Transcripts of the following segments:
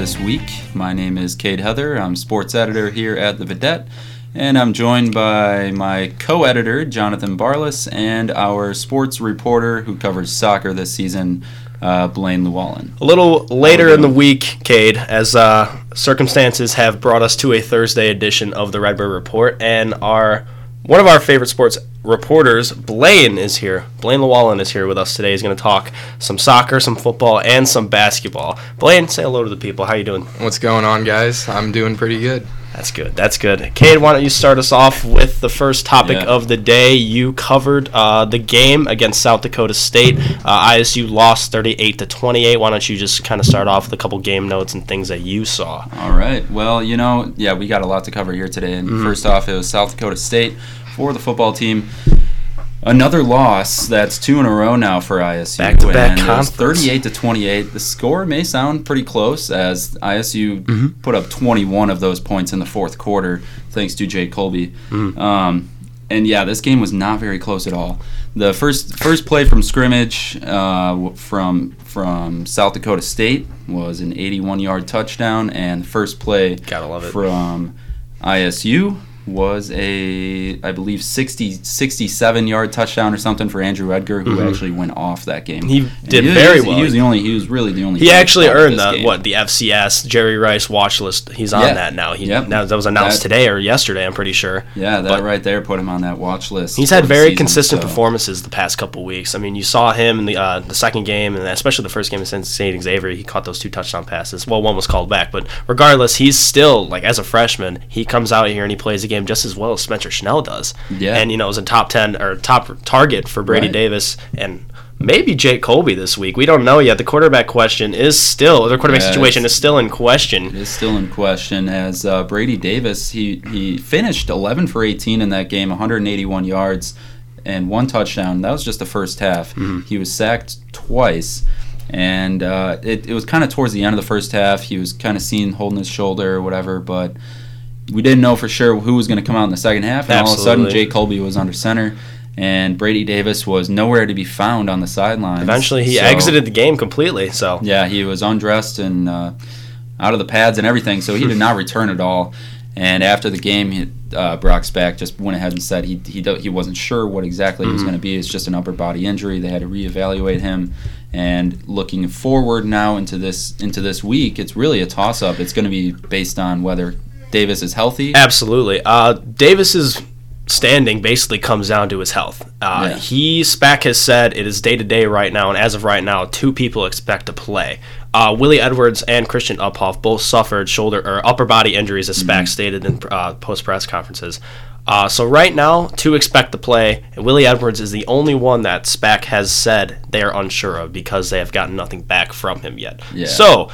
this week. My name is Cade Heather. I'm sports editor here at The Vidette, and I'm joined by my co editor, Jonathan Barlas, and our sports reporter who covers soccer this season, uh, Blaine Llewellyn. A little later in the week, Cade, as uh, circumstances have brought us to a Thursday edition of the Redbird Report, and our one of our favorite sports reporters, Blaine, is here. Blaine Llewellyn is here with us today. He's going to talk some soccer, some football, and some basketball. Blaine, say hello to the people. How you doing? What's going on, guys? I'm doing pretty good. That's good. That's good. Cade, why don't you start us off with the first topic Yeah. of the day? You covered uh, the game against South Dakota State. Uh, ISU lost 38 to 28. Why don't you just kind of start off with a couple game notes and things that you saw? All right. Well, you know, yeah, we got a lot to cover here today. And Mm-hmm. first off, it was South Dakota State for the football team. Another loss. That's two in a row now for ISU. It was conference. 38 to 28. The score may sound pretty close as ISU Mm-hmm. put up 21 of those points in the fourth quarter, thanks to Jay Kolbe. Mm-hmm. Um, and yeah, this game was not very close at all. The first first play from scrimmage uh, from from South Dakota State was an 81 yard touchdown, and first play Gotta love it. from ISU was a I believe 60 67 yard touchdown or something for Andrew Edgar who actually went off that game. Mm-hmm. He And did was- very he was, well. He was the only he was really the only He actually earned the game. what the FCS Jerry Rice watch list. He's on Yeah. that now. He Yep. now that was announced That- today or yesterday. I'm pretty sure. Yeah, that But- right there put him on that watch list. He's had very season, consistent so- performances the past couple weeks. I mean, you saw him in the uh, the second game, and especially the first game against St. Xavier. He caught those two touchdown passes. Well, one was called back, but regardless, he's still like as a freshman, he comes out here and he plays game just as well as Spencer Schnell does. Yeah. and you know, is a top ten or top target for Brady Right. Davis and. Maybe Jake Kolbe this week. We don't know yet. The quarterback question is still the quarterback Yeah, situation is still in question. It is still in question as uh, Brady Davis he he finished 11 for 18 in that game, 181 yards and one touchdown. That was just the first half. Mm-hmm. He was sacked twice. And uh, it, it was kind of towards the end of the first half. He was kind of seen holding his shoulder or whatever, but we didn't know for sure who was going to come out in the second half. And all of a sudden, Jay Kolbe was under center, and Brady Davis was nowhere to be found on the sidelines. Eventually, he So- exited the game completely. So yeah, he was undressed and uh, out of the pads and everything, so he did not return at all. And after the game, he, uh, Brock Spack just went ahead and said he he, he wasn't sure what exactly it was going to be. It's just an upper body injury. They had to reevaluate him. And looking forward now into this into this week, it's really a toss up. It's going to be based on whether Davis is healthy. Absolutely. Uh, Davis's standing basically comes down to his health. Uh, Yeah. He Spack has said it is day to day right now, and as of right now, two people expect to play. Uh, Willie Edwards and Christian Uphoff both suffered shoulder or upper body injuries, as Spack stated in uh, post press conferences. Uh, so right now, two expect to play, and Willie Edwards is the only one that Spack has said they are unsure of because they have gotten nothing back from him yet. Yeah. So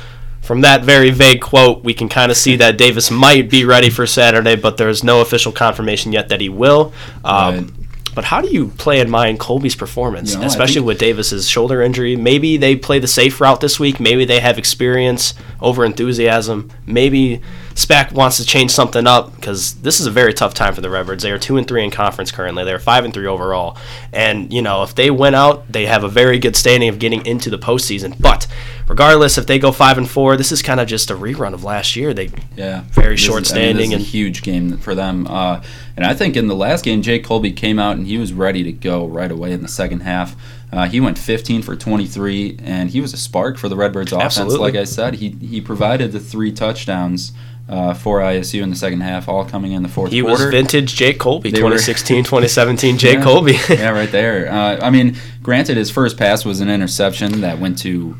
from that very vague quote, we can kind of see that Davis might be ready for Saturday, but there's no official confirmation yet that he will. Um, Right. But how do you play in mind Kolbe's performance, You know, especially with Davis's shoulder injury? Maybe they play the safe route this week. Maybe they have experience over enthusiasm. Maybe Spack wants to change something up because this is a very tough time for the Redbirds. They are two and three in conference currently. They're five and three overall, and you know if they win out, they have a very good standing of getting into the postseason. But regardless, if they go five and four, this is kind of just a rerun of last year. They Yeah, Very is- short I mean, standing and- a huge game for them. Uh, and I think in the last game, Jake Kolbe came out and he was ready to go right away in the second half. Uh, he went 15 for 23, and he was a spark for the Redbirds offense. Absolutely. Like I said, he he provided the three touchdowns uh, for ISU in the second half, all coming in the fourth he was vintage Jake Kolbe, They 2016, 2017 Jake Yeah. Kolbe. yeah, right there. Uh, I mean, granted, his first pass was an interception that went to.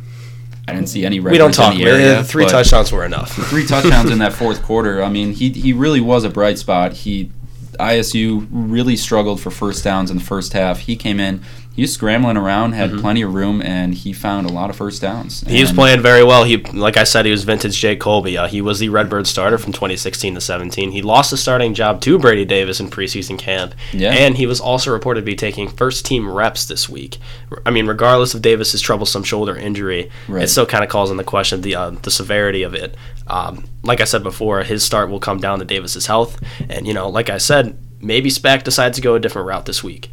I didn't see any. Red. We don't Redbirds in talk. the area, three touchdowns were enough. three touchdowns in that fourth quarter. I mean, he he really was a bright spot. He ISU really struggled for first downs in the first half. He came in, he was scrambling around, had plenty of room, and he found a lot of first downs. Mm-hmm. He was playing very well. He, like I said, he was vintage Jake Kolbe. Uh, he was the Redbird starter from 2016 to 17. He lost the starting job to Brady Davis in preseason camp, Yeah. and he was also reported to be taking first team reps this week. I mean, regardless of Davis's troublesome shoulder injury, Right. it still kind of calls into question the uh, the severity of it. Um, like I said before, his start will come down to Davis's health, and you know, like I said, maybe Spack decides to go a different route this week.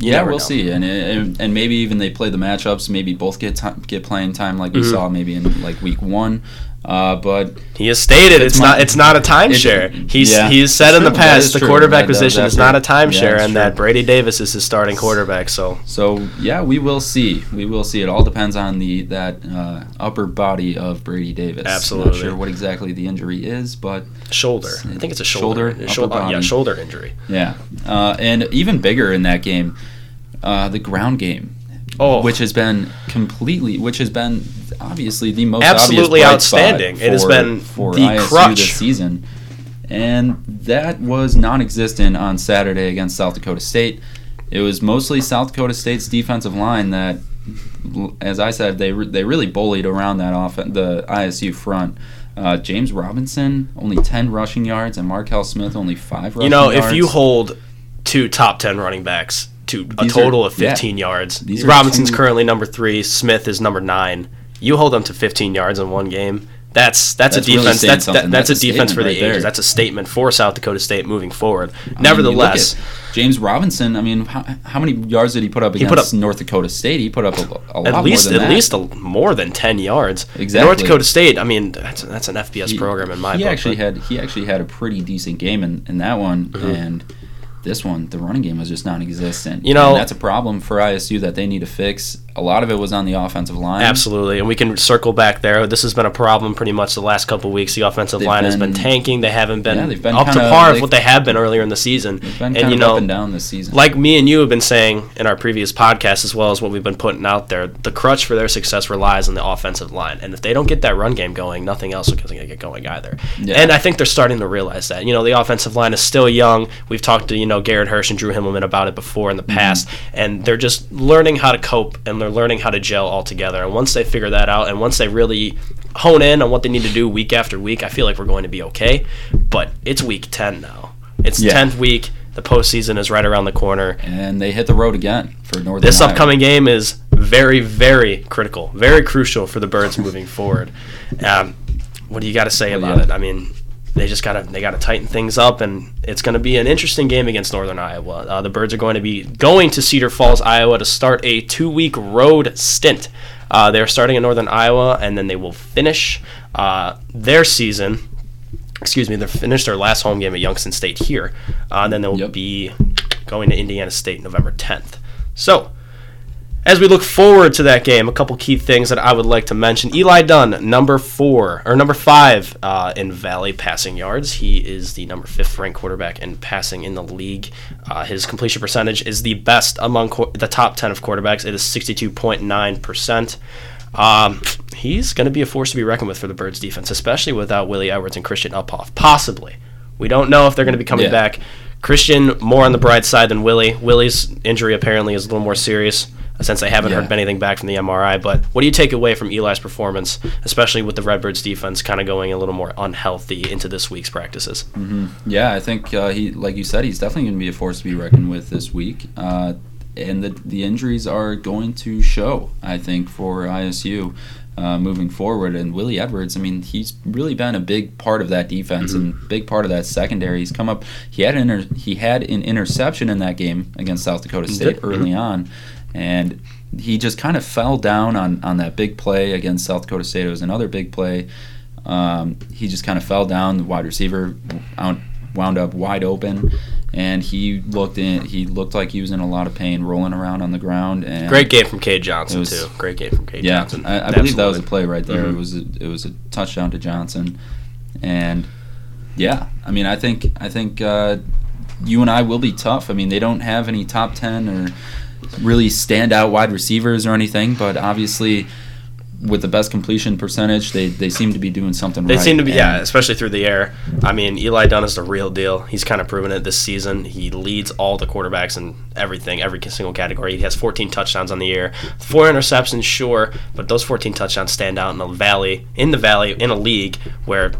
You yeah, we'll know. see, and, and and maybe even they play the matchups. Maybe both get time, get playing time, like we Mhm. saw maybe in like week one. Uh, but He has stated it's, It's not it's not a timeshare. He's yeah, he's said in the past the true. quarterback position is not a true. Yeah, timeshare, it's and that. Brady Davis is his starting quarterback. So So yeah, we will see. We will see. It all depends on the that uh, upper body of Brady Davis. Absolutely. I'm not sure what exactly the injury is, but shoulder, I think it's a shoulder, Shoulder, Shou- upper uh, yeah, shoulder injury. yeah. Uh, and even bigger in that game, uh, the ground game, Oh, which has been completely, which has been obviously the most Absolutely obvious bright spot outstanding. It has been for the ISU crutch. this season, and that was non-existent on Saturday against South Dakota State. It was mostly South Dakota State's defensive line that, as I said, they re- they really bullied around that off the ISU front. Uh, James Robinson only ten rushing yards, and Markel Smith only five. Rushing you know, yards. if you hold two top ten running backs to a These are- total of yeah. 15 yards, These Robinson's two- currently number three, Smith is number nine. You hold them to 15 yards in one game. That's that's, That's a defense. saying that's that, that's, That's a a defense for the right ages. That's a statement for South Dakota State moving forward. I mean, Nevertheless, at James Robinson. I mean, how, how many yards did he put up against put up- North Dakota State? He put up a, a lot at least more than at that. least a, more than 10 yards. Exactly. North Dakota State. I mean, that's that's an FBS He- program in my he book. actually but- had he actually had a pretty decent game in, in that one, Mm-hmm. and this one the running game was just non-existent. You know- And that's a problem for ISU that they need to fix. A lot of it was on the offensive line. Absolutely, and we can circle back there. This has been a problem pretty much the last couple weeks. The offensive They've line has been been- tanking. They haven't been, Yeah, been up to kinda- par of what they have been earlier in the season. Been and you know, up and down this season. like me and you have been saying in our previous podcast, as well as what we've been putting out there, the crutch for their success relies on the offensive line. And if they don't get that run game going, nothing else is going to get going either. Yeah. And I think they're starting to realize that. You know, the offensive line is still young. We've talked to, you know, Garrett Hirsch and Drew Himmelman about it before in the mm-hmm. past. And they're just learning how to cope and they're learning how to gel all together. And once they figure that out and once they really hone in on what they need to do week after week, I feel like we're going to be okay. But it's week 10 now. It's Yeah. 10th week. The postseason is right around the corner and they hit the road again for Northern. this Iowa. upcoming game is very, very critical, very crucial for the Birds moving forward. Um, what do you got to say about yeah. it? I mean, they just gotta they gotta tighten things up, and it's going to be an interesting game against Northern Iowa. Uh, the Birds are going to be going to Cedar Falls, Iowa, to start a two-week road stint. Uh, they're starting in Northern Iowa, and then they will finish uh, their season. Excuse me, they finished their last home game at Youngstown State here. Uh, and then they'll Yep. be going to Indiana State November 10th. So, as we look forward to that game, a couple key things that I would like to mention. Eli Dunn, number four or number five uh, in Valley passing yards. He is the number fifth ranked quarterback in passing in the league. Uh, his completion percentage is the best among qu- the top ten of quarterbacks. It is sixty two point nine percent. Um, he's going to be a force to be reckoned with for the Birds defense, especially without Willie Edwards and Christian Uphoff. Possibly. We don't know if they're going to be coming Yeah. back. Christian more on the bright side than Willie. Willie's injury apparently is a little more serious since they haven't Yeah. heard anything back from the MRI. But what do you take away from Eli's performance, especially with the Redbirds defense kind of going a little more unhealthy into this week's practices? Yeah, I think uh, he, like you said, he's definitely going to be a force to be reckoned with this week. Uh, and the the injuries are going to show. I think for ISU. Uh, moving forward, and Willie Edwards, I mean, he's really been a big part of that defense and big part of that secondary. He's come up. He had an inter- he had an interception in that game against South Dakota State early on, and he just kind of fell down on on that big play against South Dakota State. It was another big play. Um, he just kind of fell down. The wide receiver wound, wound up wide open, and he looked in. He looked like he was in a lot of pain, rolling around on the ground. And Great game from Cade Johnson was- too. Great game from Cade Yeah, Johnson. I, I believe that was a play right there. Mhm. It was a, it was a touchdown to Johnson, and yeah, I mean, I think I think uh, UNI will be tough. I mean, they don't have any top ten or really standout wide receivers or anything, but obviously. With the best completion percentage, they, they seem to be doing something They right. seem to be, yeah, especially through the air. I mean, Eli Dunn is the real deal. He's kind of proven it this season. He leads all the quarterbacks in everything, every single category. He has 14 touchdowns on the year, four interceptions, sure, but those 14 touchdowns stand out in the valley, in the valley, in a league where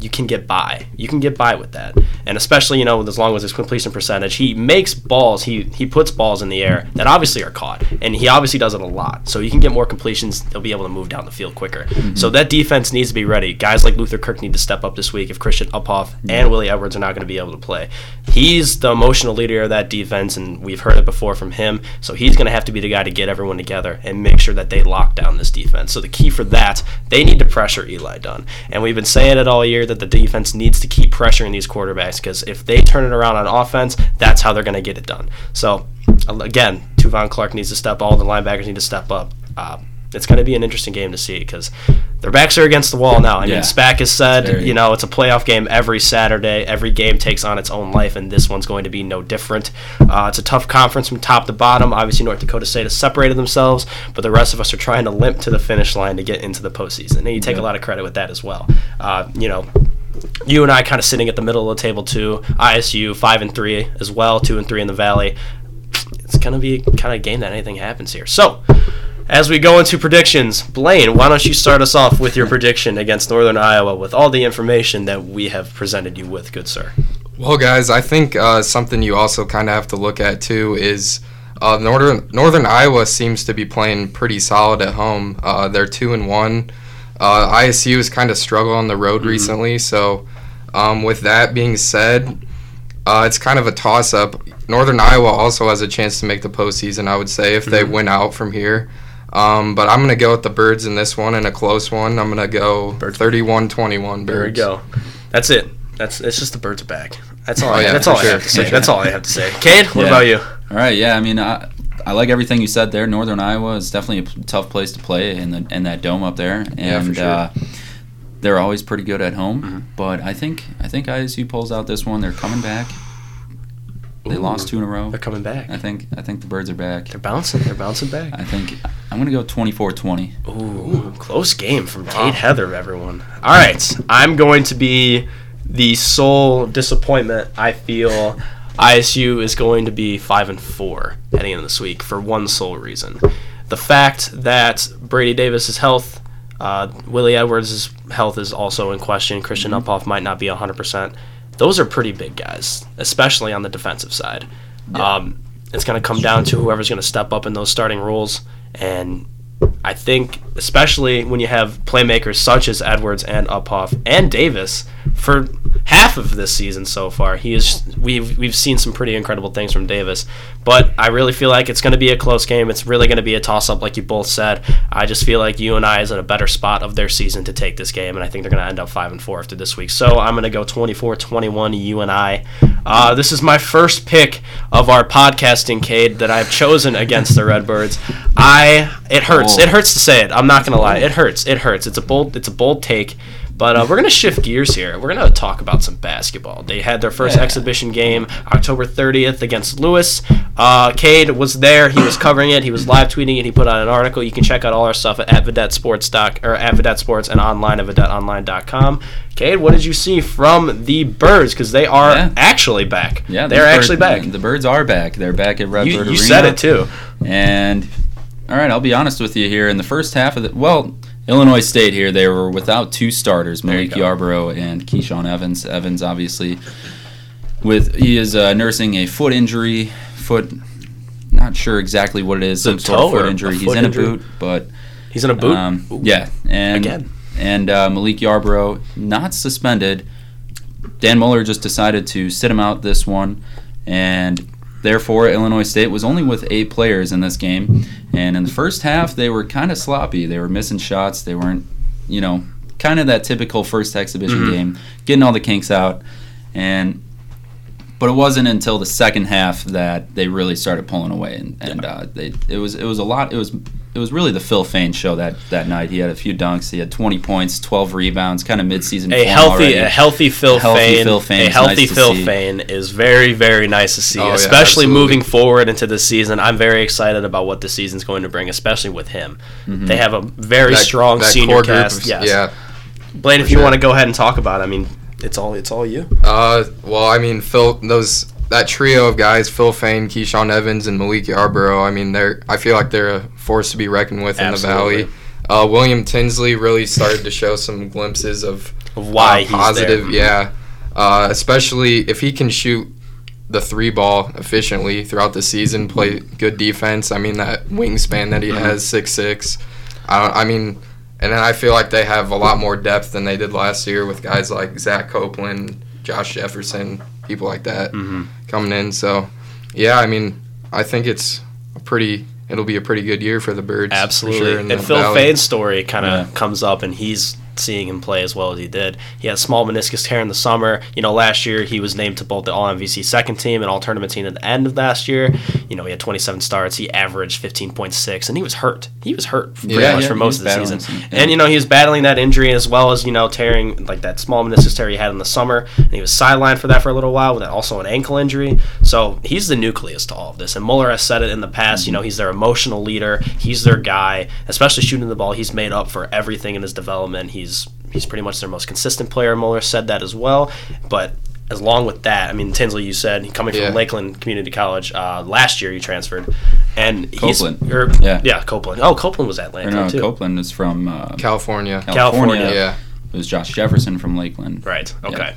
you can get by. You can get by with that, and especially you know as long as his completion percentage, he makes balls. He he puts balls in the air that obviously are caught, and he obviously does it a lot. So you can get more completions. They'll be able to move down the field quicker. Mm-hmm. So that defense needs to be ready. Guys like Luther Kirk need to step up this week if Christian Uphoff and Willie Edwards are not going to be able to play. He's the emotional leader of that defense, and we've heard it before from him. So he's going to have to be the guy to get everyone together and make sure that they lock down this defense. So the key for that, they need to pressure Eli Dunn, and we've been saying it all year that the defense needs to keep pressuring these quarterbacks because if they turn it around on offense, that's how they're going to get it done. So, again, Tuvon Clark needs to step. up. All the linebackers need to step up. Uh, it's going to be an interesting game to see because their backs are against the wall now. I Yeah. mean, Spack has said, Very. you know, it's a playoff game every Saturday. Every game takes on its own life, and this one's going to be no different. Uh, it's a tough conference from top to bottom. Obviously, North Dakota State has separated themselves, but the rest of us are trying to limp to the finish line to get into the postseason. And you take a lot of credit with that as well. Uh, you know, UNI kind of sitting at the middle of the table too. ISU five and three as well, two and three in the Valley. It's gonna be kind of game that anything happens here. So, as we go into predictions, Blaine, why don't you start us off with your prediction against Northern Iowa with all the information that we have presented you with, good sir? Well, guys, I think uh, something you also kind of have to look at too is uh, northern Northern Iowa seems to be playing pretty solid at home. Uh, they're two and one. Uh, ISU has kind of struggled on the road recently, so um, with that being said, uh, it's kind of a toss up. Northern Iowa also has a chance to make the postseason. I would say if they win out from here. Um, but I'm going to go with the Birds in this one and a close one. I'm going to go 31 21 Birds. There we go. That's it. That's it's just the birds are back. That's all. Oh, I, yeah, that's for all I have to say. That's all I have to say. Cade, what Yeah. about you? All right, yeah. I mean, I, I like everything you said there. Northern Iowa is definitely a p- tough place to play in the in that dome up there, and Yeah, for sure. uh, they're always pretty good at home. Mm-hmm. But I think I think ISU pulls out this one. They're coming back. They Ooh. lost two in a row. They're coming back. I think I think the birds are back. They're bouncing. They're bouncing back. I think I'm gonna go 24-20. Ooh, close game from Cade Heather, everyone. All right, I'm going to be the sole disappointment. I feel ISU is going to be five and four heading into this week for one sole reason: the fact that Brady Davis's health, uh, Willie Edwards' health is also in question. Christian Uphoff might not be 100. percent Those are pretty big guys, especially on the defensive side. Um, it's going to come down to whoever's going to step up in those starting roles. And I think, especially when you have playmakers such as Edwards and Uphoff and Davis for half of this season so far, he is we've we've seen some pretty incredible things from Davis. But I really feel like it's going to be a close game. It's really going to be a toss up, like you both said. I just feel like UNI is in a better spot of their season to take this game, and I think they're going to end up five and four after this week. So I'm going to go 24-21 UNI. Uh, this is my first pick of our podcasting cade that I've chosen against the Redbirds. I it hurts. Oh. It hurts to say it. I'm not gonna lie. It hurts. It hurts. It's a bold. It's a bold take. But uh, we're gonna shift gears here. We're gonna talk about some basketball. They had their first Yeah. exhibition game October 30th against Lewis. Uh, Cade was there. He was covering it. He was live tweeting it. He put out an article. You can check out all our stuff at, at Vidette Sports doc, or at Vidette Sports and online at VidetteOnline.com. Cade, what did you see from the Birds? Because they are Yeah. actually back. Yeah, they're actually back. The birds are back. They're back at Redbird You, you Arena. said it too. And all right, I'll be honest with you here. In the first half of the well, Illinois State here they were without two starters, Malik. Yarbrough and Keyshawn Evans. Evans obviously with he is uh, nursing a foot injury. Foot, not sure exactly what it is. Some sort of foot injury. He's in injury? a boot, but He's in a boot. um, yeah, and Again. and uh, Malik Yarbrough not suspended. Dan Muller just decided to sit him out this one, and therefore Illinois State was only with eight players in this game. And in the first half, they were kind of sloppy. They were missing shots. They weren't, you know, kind of that typical first exhibition Mhm. game, getting all the kinks out, and. But it wasn't until the second half that they really started pulling away, and, and uh, they it was it was a lot. It was it was really the Phil Fayne show that that night. He had a few dunks. He had 20 points, 12 rebounds, kind of midseason. a form healthy, already. a healthy Phil Healthy Fayne, Phil Fayne a healthy nice Phil see. Fayne is very, very nice to see, Oh, especially absolutely. moving forward into the season. I'm very excited about what the season's going to bring, especially with him. Mm-hmm. They have a very That- strong that senior core group cast. of- yes. Yeah. Blaine, if for you sure. want to go ahead and talk about, it, I mean, it's all, it's all you. Uh, well, I mean, Phil, those that trio of guys, Phil Fayne, Keyshawn Evans, and Malik Yarbrough. I mean, they're. I feel like they're a force to be reckoned with in the valley. Uh, William Tinsley really started to show some glimpses of Of why uh, he's positive. there. Yeah, uh, especially if he can shoot the three ball efficiently throughout the season, play good defense. I mean that wingspan that he Mm-hmm. has, six six. I, I mean, and then I feel like they have a lot more depth than they did last year with guys like Zach Copeland, Josh Jefferson, people like that Mhm. coming in. So, yeah, I mean, I think it's a pretty. It'll be a pretty good year for the Birds. Absolutely. sure, and the Phil Valley. Story kind of Yeah. comes up, and he's seeing him play as well as he did. He had a small meniscus tear in the summer. You know, last year he was named to both the All MVC second team and All Tournament team at the end of last year. You know, he had 27 starts. He averaged 15.6, and he was hurt. He was hurt pretty Yeah, much yeah, for most of the season. some- yeah. And you know, he was battling that injury as well as you know tearing like that small meniscus tear he had in the summer, and he was sidelined for that for a little while with also an ankle injury. So he's the nucleus to all of this. And Muller has said it in the past. You know, he's their emotional leader. He's their guy, especially shooting the ball. He's made up for everything in his development. He's he's pretty much their most consistent player. Muller said that as well. But as long with that, I mean, Tinsley, you said coming Yeah. from Lakeland Community College uh, last year, he transferred, and Copeland. he's or, Yeah. yeah, Copeland. Oh, Copeland was at Lakeland no, too. Copeland is from uh, California. California. California. Yeah. It was Josh Jefferson from Lakeland. Right. Okay.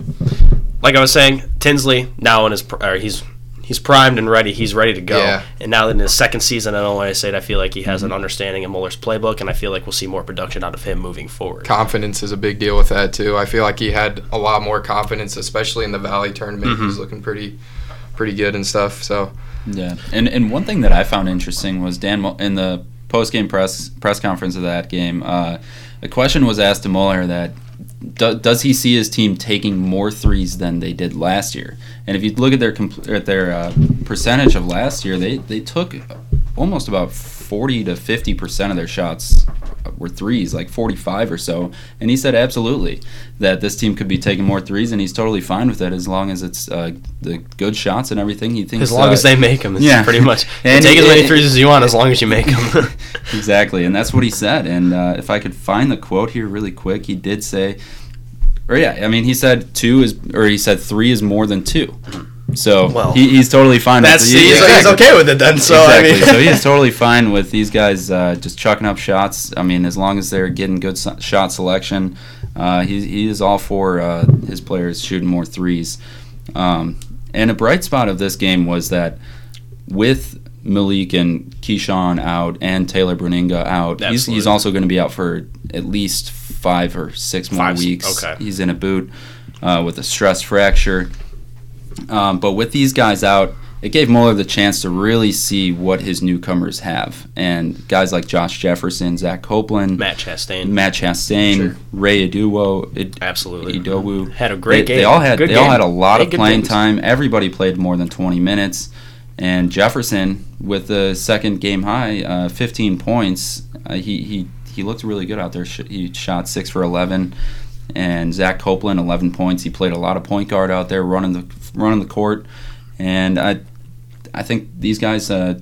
Like I was saying, Tinsley now in his pr- or he's he's primed and ready. He's ready to go. Yeah. And now in his second season at Illinois State, I feel like he has Mm-hmm. an understanding of Muller's playbook, and I feel like we'll see more production out of him moving forward. confidence is a big deal with that too. I feel like he had a lot more confidence, especially in the Valley tournament. Mm-hmm. He was looking pretty, pretty good and stuff. So Yeah, and and one thing that I found interesting was Dan in the post game press press conference of that game. Uh, a question was asked to Muller that do, does he see his team taking more threes than they did last year? And if you look at their at their uh, percentage of last year, they they took almost about forty to fifty percent of their shots were threes, like forty five or so. And he said absolutely that this team could be taking more threes, and he's totally fine with that as long as it's uh, the good shots and everything. He thinks As long uh, as they make them, yeah. pretty much. And take as many threes as you want, as long as you make them. exactly, and that's what he said. And uh, if I could find the quote here really quick, he did say, or yeah, I mean, he said two is, or he said three is more than two. So Well, he, he's totally fine. That's with he's, yeah, he's okay with it then. So exactly. I mean, so he's totally fine with these guys uh, just chucking up shots. I mean, as long as they're getting good so- shot selection, uh, he, he is all for uh, his players shooting more threes. Um, and a bright spot of this game was that with Malik and Keyshawn out and Taylor Bruninga out, he's, he's also going to be out for at least five or six more Five- weeks. okay. He's in a boot uh, with a stress fracture. Um, but with these guys out, it gave Muller the chance to really see what his newcomers have. And guys like Josh Jefferson, Zach Copeland, Matt Chastain, Matt Chastain, Sure. Ray Aduwo, Id- absolutely Idowu. had a great they, game. They all had Good they all had a lot Eight of playing games. time. Everybody played more than 20 minutes. And Jefferson, with the second game high, uh, 15 points, uh, he, he he looked really good out there. He shot six for 11. And Zach Copeland, 11 points. He played a lot of point guard out there, running the running the court. And I I think these guys uh,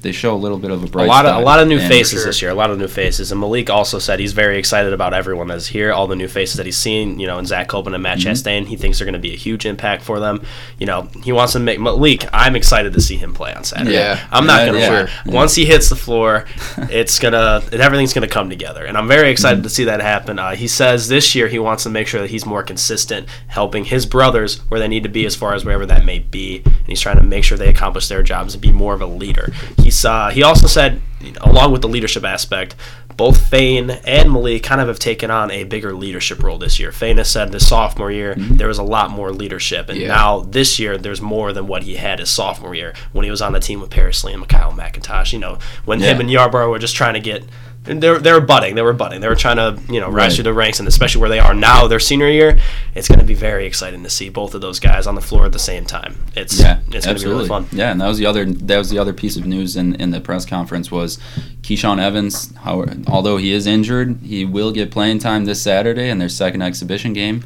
they show a little bit of a bright a lot of a lot of new faces sure. this year. A lot of new faces. And Malik also said he's very excited about everyone that's here. All the new faces that he's seen. You know, in Zach Copeland and Matt Mm-hmm. Chastain, he thinks they're going to be a huge impact for them. You know, he wants to make Malik. I'm excited to see him play on Saturday. Yeah. I'm not going to yeah. Sure. Once he hits the floor, it's gonna and everything's gonna come together. And I'm very excited Mm-hmm. to see that happen. Uh, he says this year he wants to make sure that he's more consistent, helping his brothers where they need to be as far as wherever that may be. And he's trying to make sure they accomplish their jobs and be more of a leader. He's uh, he also said, you know, along with the leadership aspect, both Fayne and Malik kind of have taken on a bigger leadership role this year. Fayne has said this sophomore year there was a lot more leadership, and Yeah. now this year there's more than what he had his sophomore year when he was on the team with Paris Lee and Mikhail McIntosh. You know, when him and Yarbrough were just trying to get. They were, they were budding. They were budding. They were trying to, you know, rise Right. through the ranks, and especially where they are now, their senior year, it's going to be very exciting to see both of those guys on the floor at the same time. It's Yeah, it's going to be really absolutely. fun. Yeah, and that was the other that was the other piece of news in, in the press conference was Keyshawn Evans. How, although he is injured, he will get playing time this Saturday in their second exhibition game.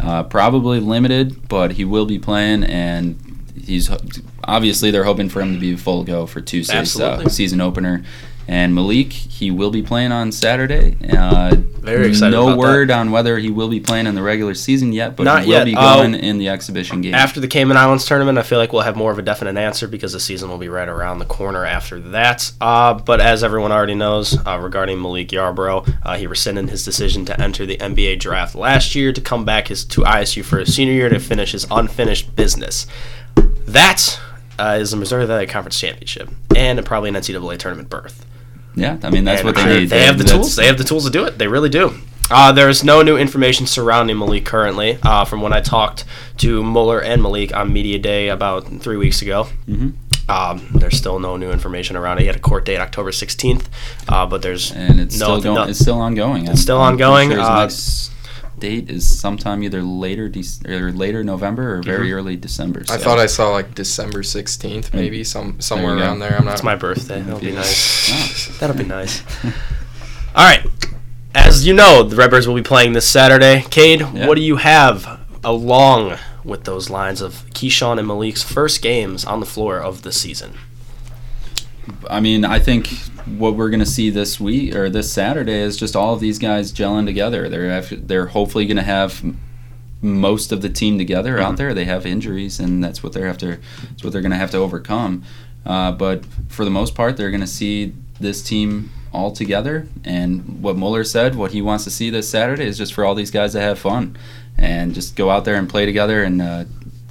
Uh, probably limited, but he will be playing, and he's obviously they're hoping for him to be full go for Tuesday's uh, season opener. And Malik, he will be playing on Saturday. Uh, Very excited No word on whether he will be playing in the regular season yet, but Not he will yet. be Uh, going in the exhibition game. After the Cayman Islands tournament, I feel like we'll have more of a definite answer because the season will be right around the corner after that. Uh, but as everyone already knows, uh, regarding Malik Yarbrough, uh, he rescinded his decision to enter the NBA draft last year to come back his, to ISU for his senior year to finish his unfinished business. That uh, is the Missouri Valley Conference Championship and probably an NCAA tournament berth. Yeah, I mean that's And what they need. They have the That's- tools. They have the tools to do it. They really do. Uh, there's no new information surrounding Malik currently. Uh, from when I talked to Muller and Malik on media day about three weeks ago, Mhm. um, there's still no new information around it. He had a court date October 16th, uh, but there's and it's no, still going. no- it's still ongoing. I'm- still I'm ongoing, Sure next date is sometime either later Dec- or later November or very Mm-hmm. early December. I thought I saw like December 16th, maybe some somewhere you around there. I'm not. it's my birthday. That'll be nice. Oh. That'll be nice. All right. As you know, the Redbirds will be playing this Saturday. Cade, Yeah. what do you have along with those lines of Keyshawn and Malik's first games on the floor of the season? I mean, I think what we're going to see this week or this Saturday is just all of these guys gelling together. They're they're hopefully going to have most of the team together Mm-hmm. out there. They have injuries, and that's what they're have to that's what they're going to have to overcome. Uh, but for the most part, they're going to see this team all together. And what Muller said, what he wants to see this Saturday is just for all these guys to have fun and just go out there and play together and uh,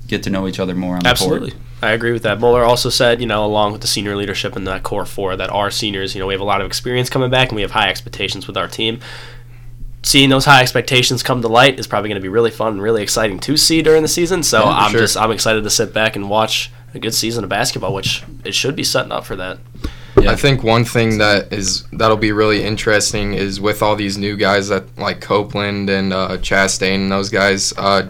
get to know each other more on the Absolutely. I agree with that. Muller also said, you know, along with the senior leadership and that core four that are seniors, you know, we have a lot of experience coming back and we have high expectations with our team. Seeing those high expectations come to light is probably going to be really fun and really exciting to see during the season. So Yeah, I'm sure. just I'm excited to sit back and watch a good season of basketball, which it should be setting up for that. Yeah. I think one thing that is that'll be really interesting is with all these new guys that like Copeland and uh, Chastain and those guys. Uh,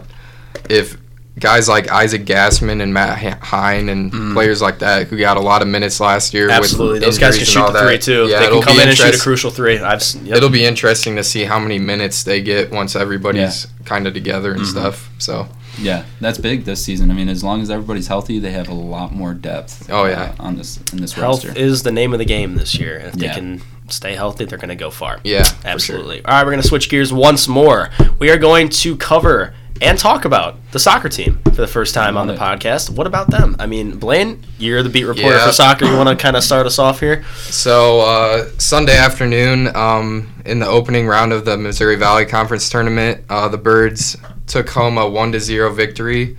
if guys like Isaac Gassman and Matt H- Hine and players like that who got a lot of minutes last year, Mm. Absolutely, with those guys can shoot the three too. Yeah, they it'll can come be in and shoot a crucial three. I've yep. It'll be interesting to see how many minutes they get once everybody's kind of together Mm-hmm. and stuff. So Yeah, that's big this season. I mean, as long as everybody's healthy, they have a lot more depth. Oh, yeah. uh, on this in this health roster. is the name of the game this year. If they Yeah. can stay healthy, they're going to go far. yeah, for sure. Absolutely. All right, we're going to switch gears once more. We are going to cover and talk about the soccer team for the first time on the Love podcast. What about them? I mean, Blaine, you're the beat reporter Yeah. for soccer. You want to kind of start us off here? So uh, Sunday afternoon, um, in the opening round of the Missouri Valley Conference tournament, uh, the Birds took home a one to zero victory.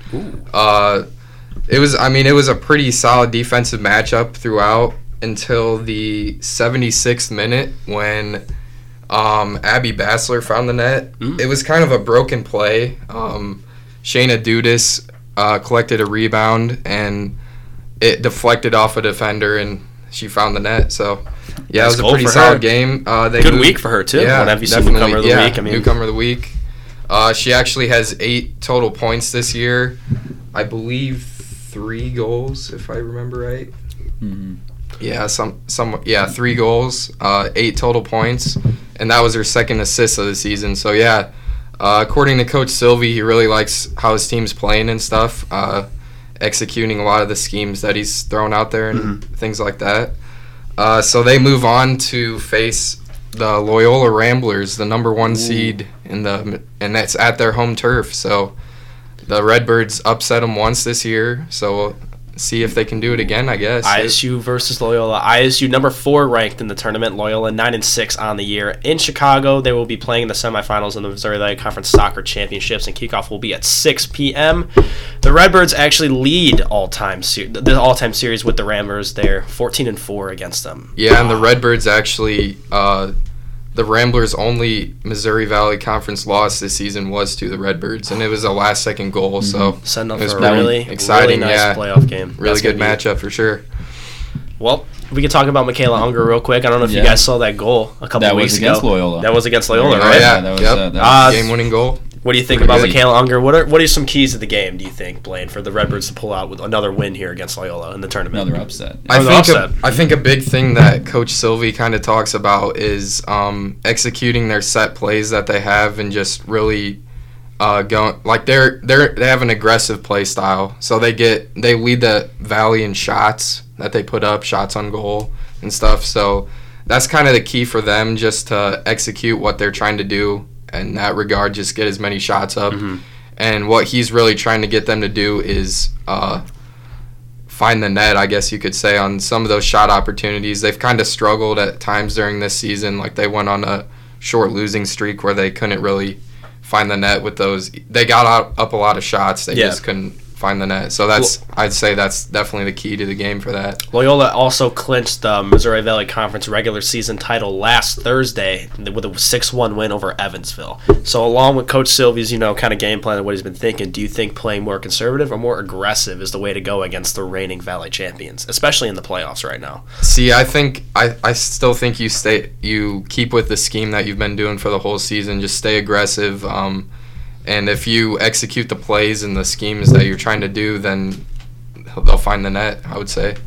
Uh, it was, I mean, it was a pretty solid defensive matchup throughout until the 76th minute when um, Abby Bassler found the net. Mm. It was kind of a broken play. Um, Shayna Dudis uh, collected a rebound and it deflected off a defender and she found the net. So yeah, Nice it was a pretty solid her. game. Uh, they Good moved- week for her, too. Yeah, When MVC definitely. Newcomer of the yeah, Week, I mean- newcomer of the week. Uh, she actually has eight total points this year. I believe three goals, if I remember right. Mhm. Yeah, some some yeah, three goals, uh, eight total points, and that was her second assist of the season. So yeah, uh, according to Coach Sylvie, he really likes how his team's playing and stuff, uh, executing a lot of the schemes that he's thrown out there and things like that. Uh, so they move on to face the Loyola Ramblers, the number one seed in the, and that's at their home turf. So the Redbirds upset them once this year. So see if they can do it again. I guess. ISU versus Loyola. ISU number four ranked in the tournament. Loyola nine and six on the year. In Chicago, they will be playing in the semifinals in the Missouri Valley Conference Soccer Championships, and kickoff will be at 6 p.m. The Redbirds actually lead all time se- the all time series with the Ramblers. They're 14 and four against them. Yeah, and the Redbirds actually, uh, the Ramblers' only Missouri Valley Conference loss this season was to the Redbirds, and it was a last second goal. So Setting up It was for a really, exciting, really nice yeah. playoff game. really That's good gonna be- matchup for sure. Well, we could talk about Michaela Unger real quick. I don't know if you guys saw that goal a couple That was weeks against ago. Loyola. That was against Loyola, Oh, right? yeah, that was, yep. uh, that Uh, Game winning goal. What do you think about good. Michaela Unger? What are what are some keys to the game? Do you think, Blaine, for the Redbirds to pull out with another win here against Loyola in the tournament? another upset. I Or think a, offset. I think a big thing that Coach Sylvie kind of talks about is um, executing their set plays that they have and just really uh, going like they're they're they have an aggressive play style. So they get they lead the valley in shots that they put up, shots on goal and stuff. So that's kind of the key for them, just to execute what they're trying to do in that regard. Just get as many shots up, and what he's really trying to get them to do is uh, find the net. I guess you could say on some of those shot opportunities. They've kind of struggled at times during this season. Like they went on a short losing streak where they couldn't really find the net with those. They got out, up a lot of shots. They Yeah. just couldn't find the net. So that's I'd say that's definitely the key to the game for that. Loyola also clinched the Missouri Valley Conference regular season title last Thursday with a 6-1 win over Evansville. So along with Coach Sylvie's, you know, kind of game plan and what he's been thinking, do you think playing more conservative or more aggressive is the way to go against the reigning Valley champions, especially in the playoffs right now? See, I think I, I still think you stay you keep with the scheme that you've been doing for the whole season. Just stay aggressive. Um, and if you execute the plays and the schemes that you're trying to do, then they'll find the net. I would say.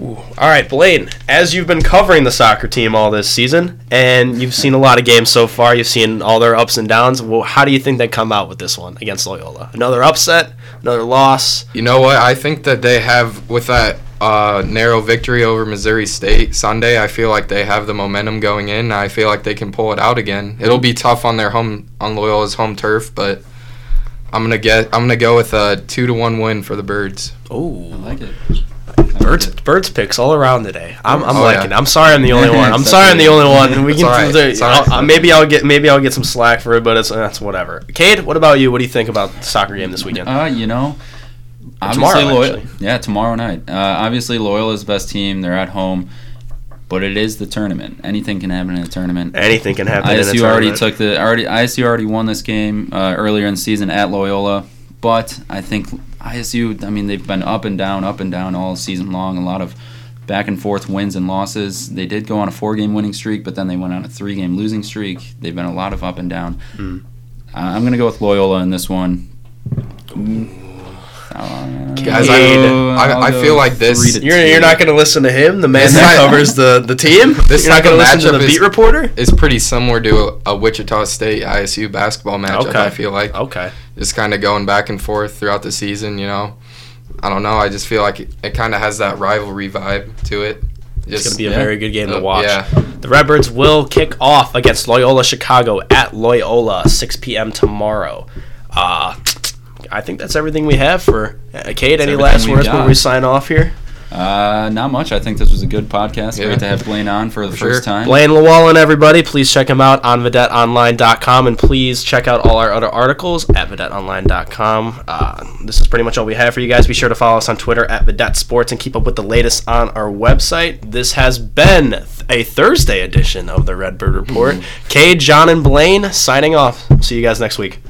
All right, Blaine, as you've been covering the soccer team all this season, and you've seen a lot of games so far, you've seen all their ups and downs. Well, how do you think they come out with this one against Loyola? Another upset, another loss? You know what? I think that they have with that uh, narrow victory over Missouri State Sunday. I feel like they have the momentum going in. I feel like they can pull it out again. It'll be tough on their home on Loyola's home turf, but I'm gonna get I'm gonna go with a two to one win for the Birds. Oh, I like it. birds, birds picks all around today. I'm, I'm Oh, liking. yeah. it. I'm sorry, I'm the only one. I'm sorry, I'm the only one. We can all right. It's. I'll- maybe I'll get maybe I'll get some slack for it, but it's that's whatever. Cade, what about you? What do you think about the soccer game this weekend? Uh, you know, Tomorrow, obviously Loyola. actually. Yeah, tomorrow night. Uh, obviously, Loyola's the best team. They're at home, but it is the tournament. Anything can happen in a tournament. Anything can happen. in a ISU already took the already ISU already won this game uh, earlier in the season at Loyola, but I think ISU. I mean, they've been up and down, up and down all season long. A lot of back and forth wins and losses. They did go on a four-game winning streak, but then they went on a three-game losing streak. They've been a lot of up and down. Hmm. Uh, I'm gonna go with Loyola in this one. Guys, I- I- I'll I feel like this- You're, you're not going to listen to him, the man This that type- covers the, the team. This you're not type going to listen to the matchup beat is- reporter. It's pretty similar to a, a Wichita State ISU basketball matchup. Okay. I feel like Okay. just kind of going back and forth throughout the season. You know, I don't know. I just feel like it, it kind of has that rivalry vibe to it. It's Just, going to be a yeah. very good game to Uh, watch. yeah. The Redbirds will kick off against Loyola Chicago at Loyola, 6 p.m. tomorrow. Uh, I think that's everything we have for uh, Cade. Any last we words got. before we sign off here? Uh, not much. I think this was a good podcast. Yeah. Great to have Blaine on for the For first sure. time. Blaine Llewellyn, everybody, please check him out on VidetteOnline.com and please check out all our other articles at VidetteOnline.com. Uh, this is pretty much all we have for you guys. Be sure to follow us on Twitter at Vidette Sports and keep up with the latest on our website. This has been a Thursday edition of the Redbird Report. Cade, John, and Blaine signing off. See you guys next week.